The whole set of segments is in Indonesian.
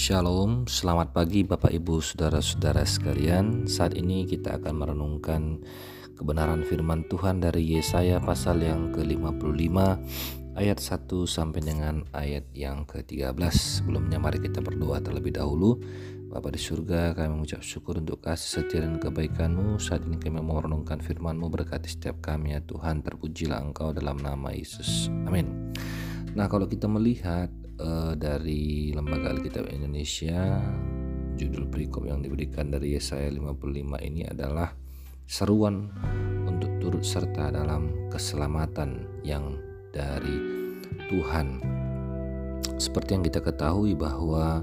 Shalom, selamat pagi Bapak Ibu Saudara-saudara sekalian. Saat ini kita akan merenungkan kebenaran firman Tuhan dari Yesaya pasal yang ke-55 ayat 1 sampai dengan ayat yang ke-13. Sebelumnya mari kita berdoa terlebih dahulu. Bapa di surga, kami mengucap syukur untuk kasih setia dan kebaikan-Mu. Saat ini kami mau merenungkan firman-Mu berkati setiap kami ya Tuhan. Terpujilah Engkau dalam nama Yesus. Amin. Nah, kalau kita melihat uh, dari Lembaga Alkitab Indonesia judul perikop yang diberikan dari Yesaya 55 ini adalah seruan untuk turut serta dalam keselamatan yang dari Tuhan. Seperti yang kita ketahui bahwa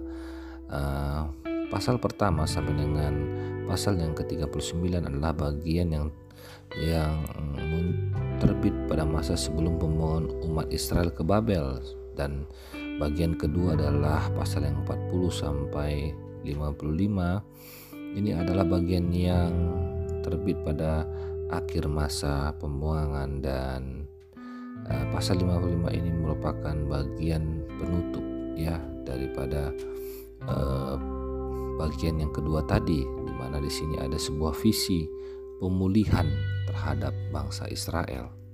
uh, pasal pertama sampai dengan pasal yang ke-39 adalah bagian yang yang terbit pada masa sebelum pembuangan umat Israel ke Babel dan Bagian kedua adalah pasal yang 40 sampai 55. Ini adalah bagian yang terbit pada akhir masa pembuangan dan uh, pasal 55 ini merupakan bagian penutup ya daripada uh, bagian yang kedua tadi di mana di sini ada sebuah visi pemulihan terhadap bangsa Israel.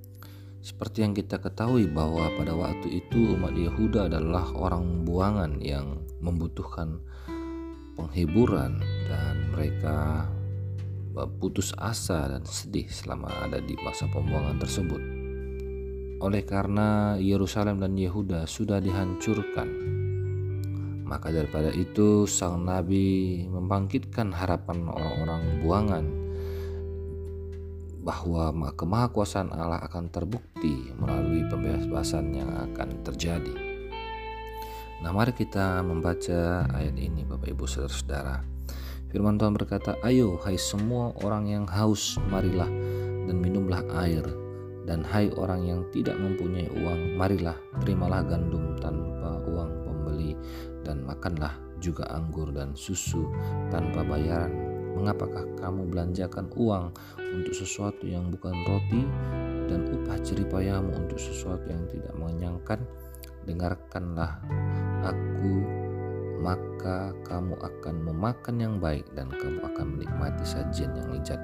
Seperti yang kita ketahui bahwa pada waktu itu umat Yehuda adalah orang buangan yang membutuhkan penghiburan dan mereka putus asa dan sedih selama ada di masa pembuangan tersebut. Oleh karena Yerusalem dan Yehuda sudah dihancurkan, maka daripada itu sang nabi membangkitkan harapan orang-orang buangan bahwa kemahakuasaan Allah akan terbukti melalui pembebasan yang akan terjadi. Nah, mari kita membaca ayat ini, Bapak Ibu Saudara-saudara. Firman Tuhan berkata, "Ayo, hai semua orang yang haus, marilah dan minumlah air, dan hai orang yang tidak mempunyai uang, marilah terimalah gandum tanpa uang pembeli, dan makanlah juga anggur dan susu tanpa bayaran Mengapakah kamu belanjakan uang untuk sesuatu yang bukan roti dan upah jeripayamu untuk sesuatu yang tidak mengenyangkan? Dengarkanlah aku, maka kamu akan memakan yang baik dan kamu akan menikmati sajian yang lezat.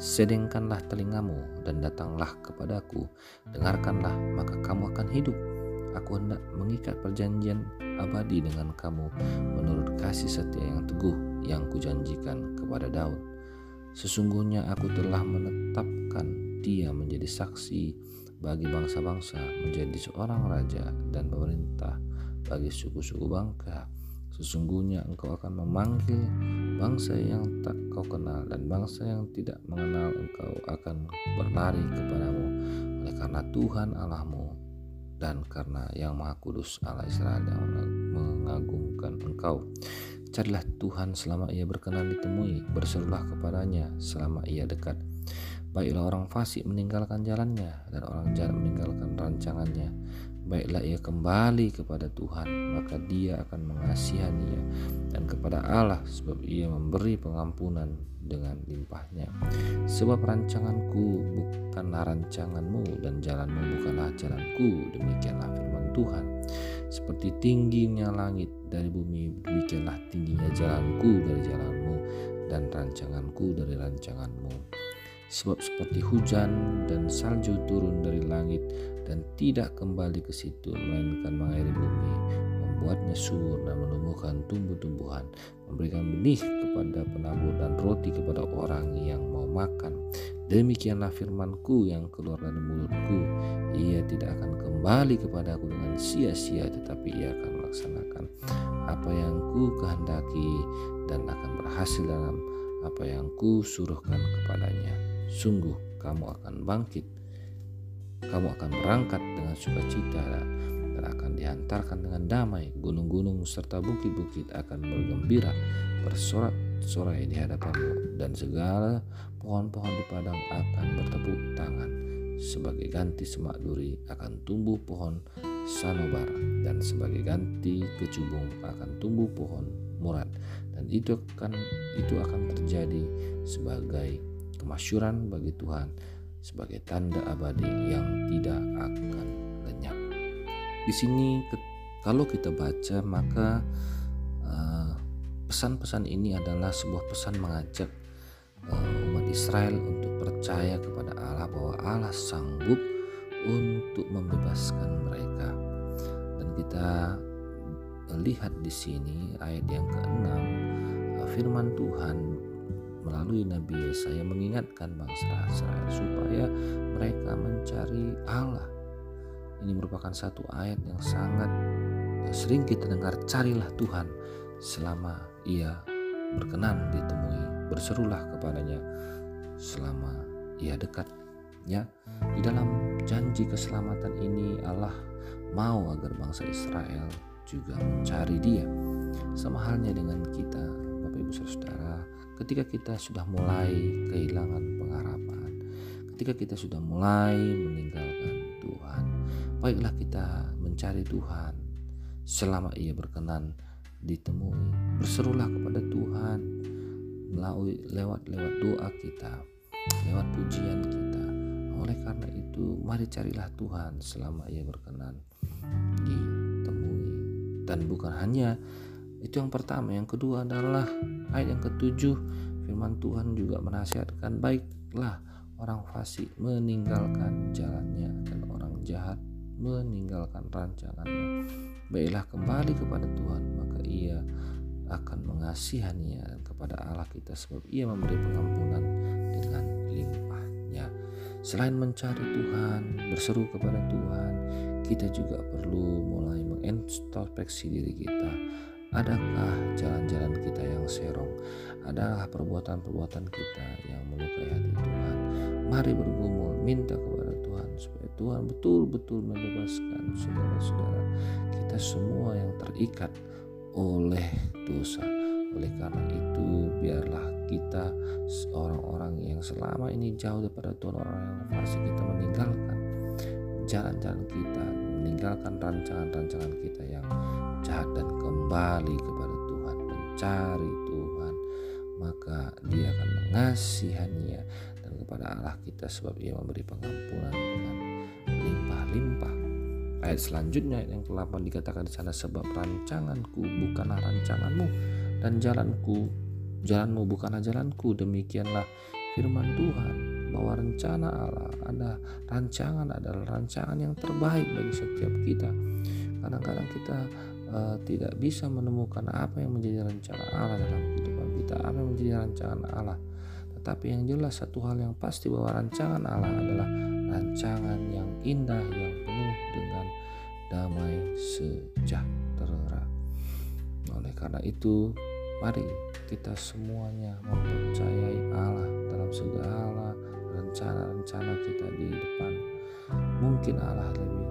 Sedengkanlah telingamu dan datanglah kepadaku. Dengarkanlah, maka kamu akan hidup. Aku hendak mengikat perjanjian abadi dengan kamu menurut kasih setia yang teguh yang kujanjikan kepada Daud. Sesungguhnya aku telah menetapkan dia menjadi saksi bagi bangsa-bangsa, menjadi seorang raja dan pemerintah bagi suku-suku bangsa. Sesungguhnya engkau akan memanggil bangsa yang tak kau kenal dan bangsa yang tidak mengenal engkau akan berlari kepadamu oleh karena Tuhan Allahmu dan karena yang Maha Kudus Allah Israel yang mengagumkan engkau. Carilah Tuhan selama ia berkenan ditemui, berserulah kepadanya selama ia dekat. Baiklah orang fasik meninggalkan jalannya dan orang jahat meninggalkan rancangannya. Baiklah ia kembali kepada Tuhan, maka dia akan mengasihaninya dan kepada Allah sebab ia memberi pengampunan dengan limpahnya. Sebab rancanganku bukanlah rancanganmu dan jalanmu bukanlah jalanku, demikianlah firman Tuhan. Seperti tingginya langit dari bumi, demikianlah tingginya jalanku dari jalanmu dan rancanganku dari rancanganmu. Sebab seperti hujan dan salju turun dari langit dan tidak kembali ke situ, melainkan mengairi bumi, membuatnya subur dan menumbuhkan tumbuh-tumbuhan, memberikan benih kepada penabur dan roti kepada orang yang mau makan. Demikianlah firmanku yang keluar dari mulutku. Ia tidak akan kembali kepadaku dengan sia-sia tetapi ia akan melaksanakan apa yang ku kehendaki dan akan berhasil dalam apa yang ku suruhkan kepadanya. Sungguh kamu akan bangkit, kamu akan berangkat dengan sukacita dan akan dihantarkan dengan damai. Gunung-gunung serta bukit-bukit akan bergembira, bersorak-sorai di hadapanmu dan segala pohon-pohon di padang akan bertepuk tangan. Sebagai ganti semak duri akan tumbuh pohon sanobar dan sebagai ganti kecubung akan tumbuh pohon murad dan itu akan itu akan terjadi sebagai kemasyuran bagi Tuhan sebagai tanda abadi yang tidak akan lenyap. Di sini kalau kita baca maka uh, pesan-pesan ini adalah sebuah pesan mengajak uh, umat Israel untuk percaya kepada Allah bahwa Allah sanggup untuk membebaskan mereka. Dan kita lihat di sini ayat yang ke-6 uh, firman Tuhan melalui Nabi Yesaya mengingatkan bangsa Israel supaya mereka mencari Allah. Ini merupakan satu ayat yang sangat uh, sering kita dengar carilah Tuhan selama ia berkenan ditemui berserulah kepadanya selama ia dekat ya di dalam janji keselamatan ini Allah mau agar bangsa Israel juga mencari dia. Sama halnya dengan kita Bapak Ibu Saudara ketika kita sudah mulai kehilangan pengharapan ketika kita sudah mulai meninggalkan Tuhan baiklah kita mencari Tuhan. Selama ia berkenan ditemui berserulah kepada Tuhan melalui lewat lewat doa kita lewat pujian kita oleh karena itu mari carilah Tuhan selama ia berkenan ditemui dan bukan hanya itu yang pertama yang kedua adalah ayat yang ketujuh firman Tuhan juga menasihatkan baiklah orang fasik meninggalkan jalannya dan orang jahat meninggalkan rancangannya. Baiklah kembali kepada Tuhan, maka ia akan mengasihaninya kepada Allah kita sebab ia memberi pengampunan. Selain mencari Tuhan, berseru kepada Tuhan, kita juga perlu mulai mengintrospeksi diri kita. Adakah jalan-jalan kita yang serong? Adakah perbuatan-perbuatan kita yang melukai hati Tuhan? Mari bergumul, minta kepada Tuhan supaya Tuhan betul-betul membebaskan saudara-saudara kita semua yang terikat oleh dosa. Oleh karena itu, biarlah kita orang-orang yang selama ini jauh daripada Tuhan, orang yang fasik kita meninggalkan jalan-jalan kita, meninggalkan rancangan-rancangan kita yang jahat dan kembali kepada Tuhan, mencari Tuhan, maka Dia akan mengasihaninya dan kepada Allah kita sebab Ia memberi pengampunan dengan limpah-limpah. Ayat selanjutnya yang ke-8 dikatakan di sana sebab rancanganku bukanlah rancanganmu dan jalanku jalanmu bukanlah jalanku demikianlah firman Tuhan bahwa rencana Allah ada rancangan adalah rancangan yang terbaik bagi setiap kita. Kadang-kadang kita uh, tidak bisa menemukan apa yang menjadi rencana Allah dalam kehidupan kita, apa yang menjadi rancangan Allah. Tetapi yang jelas satu hal yang pasti bahwa rancangan Allah adalah rancangan yang indah yang penuh dengan damai sejahtera. Oleh karena itu, mari kita semuanya mempercayai Allah dalam segala rencana-rencana kita di depan. Mungkin Allah lebih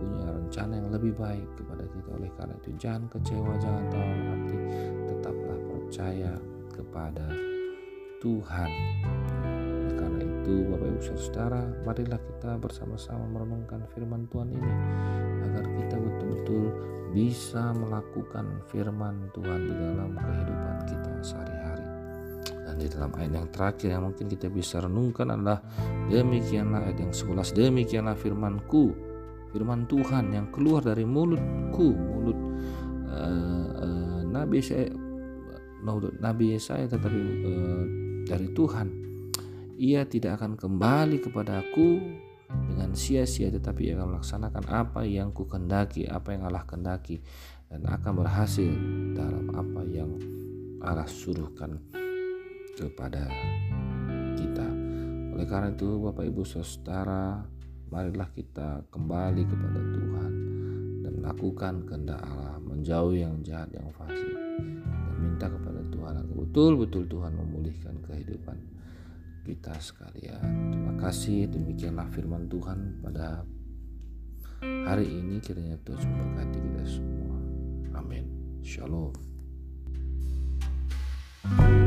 punya rencana yang lebih baik kepada kita. Oleh karena itu, jangan kecewa, jangan tahu hati, tetaplah percaya kepada Tuhan. Itu, Bapak Ibu Saudara, marilah kita bersama-sama merenungkan firman Tuhan ini agar kita betul-betul bisa melakukan firman Tuhan di dalam kehidupan kita sehari-hari. Dan di dalam ayat yang terakhir yang mungkin kita bisa renungkan adalah demikianlah ayat yang sebelas demikianlah firmanku firman Tuhan yang keluar dari mulutku mulut uh, uh, Nabi saya Nabi saya tetapi uh, dari Tuhan ia tidak akan kembali kepadaku dengan sia-sia tetapi ia akan melaksanakan apa yang ku kendaki apa yang Allah kendaki dan akan berhasil dalam apa yang Allah suruhkan kepada kita. Oleh karena itu Bapak Ibu Saudara marilah kita kembali kepada Tuhan dan melakukan kehendak Allah menjauhi yang jahat yang fasik dan minta kepada Tuhan agar betul-betul Tuhan memulihkan kehidupan kita sekalian. Terima kasih. Demikianlah firman Tuhan pada hari ini kiranya Tuhan memberkati kita semua. Amin. Shalom. thank you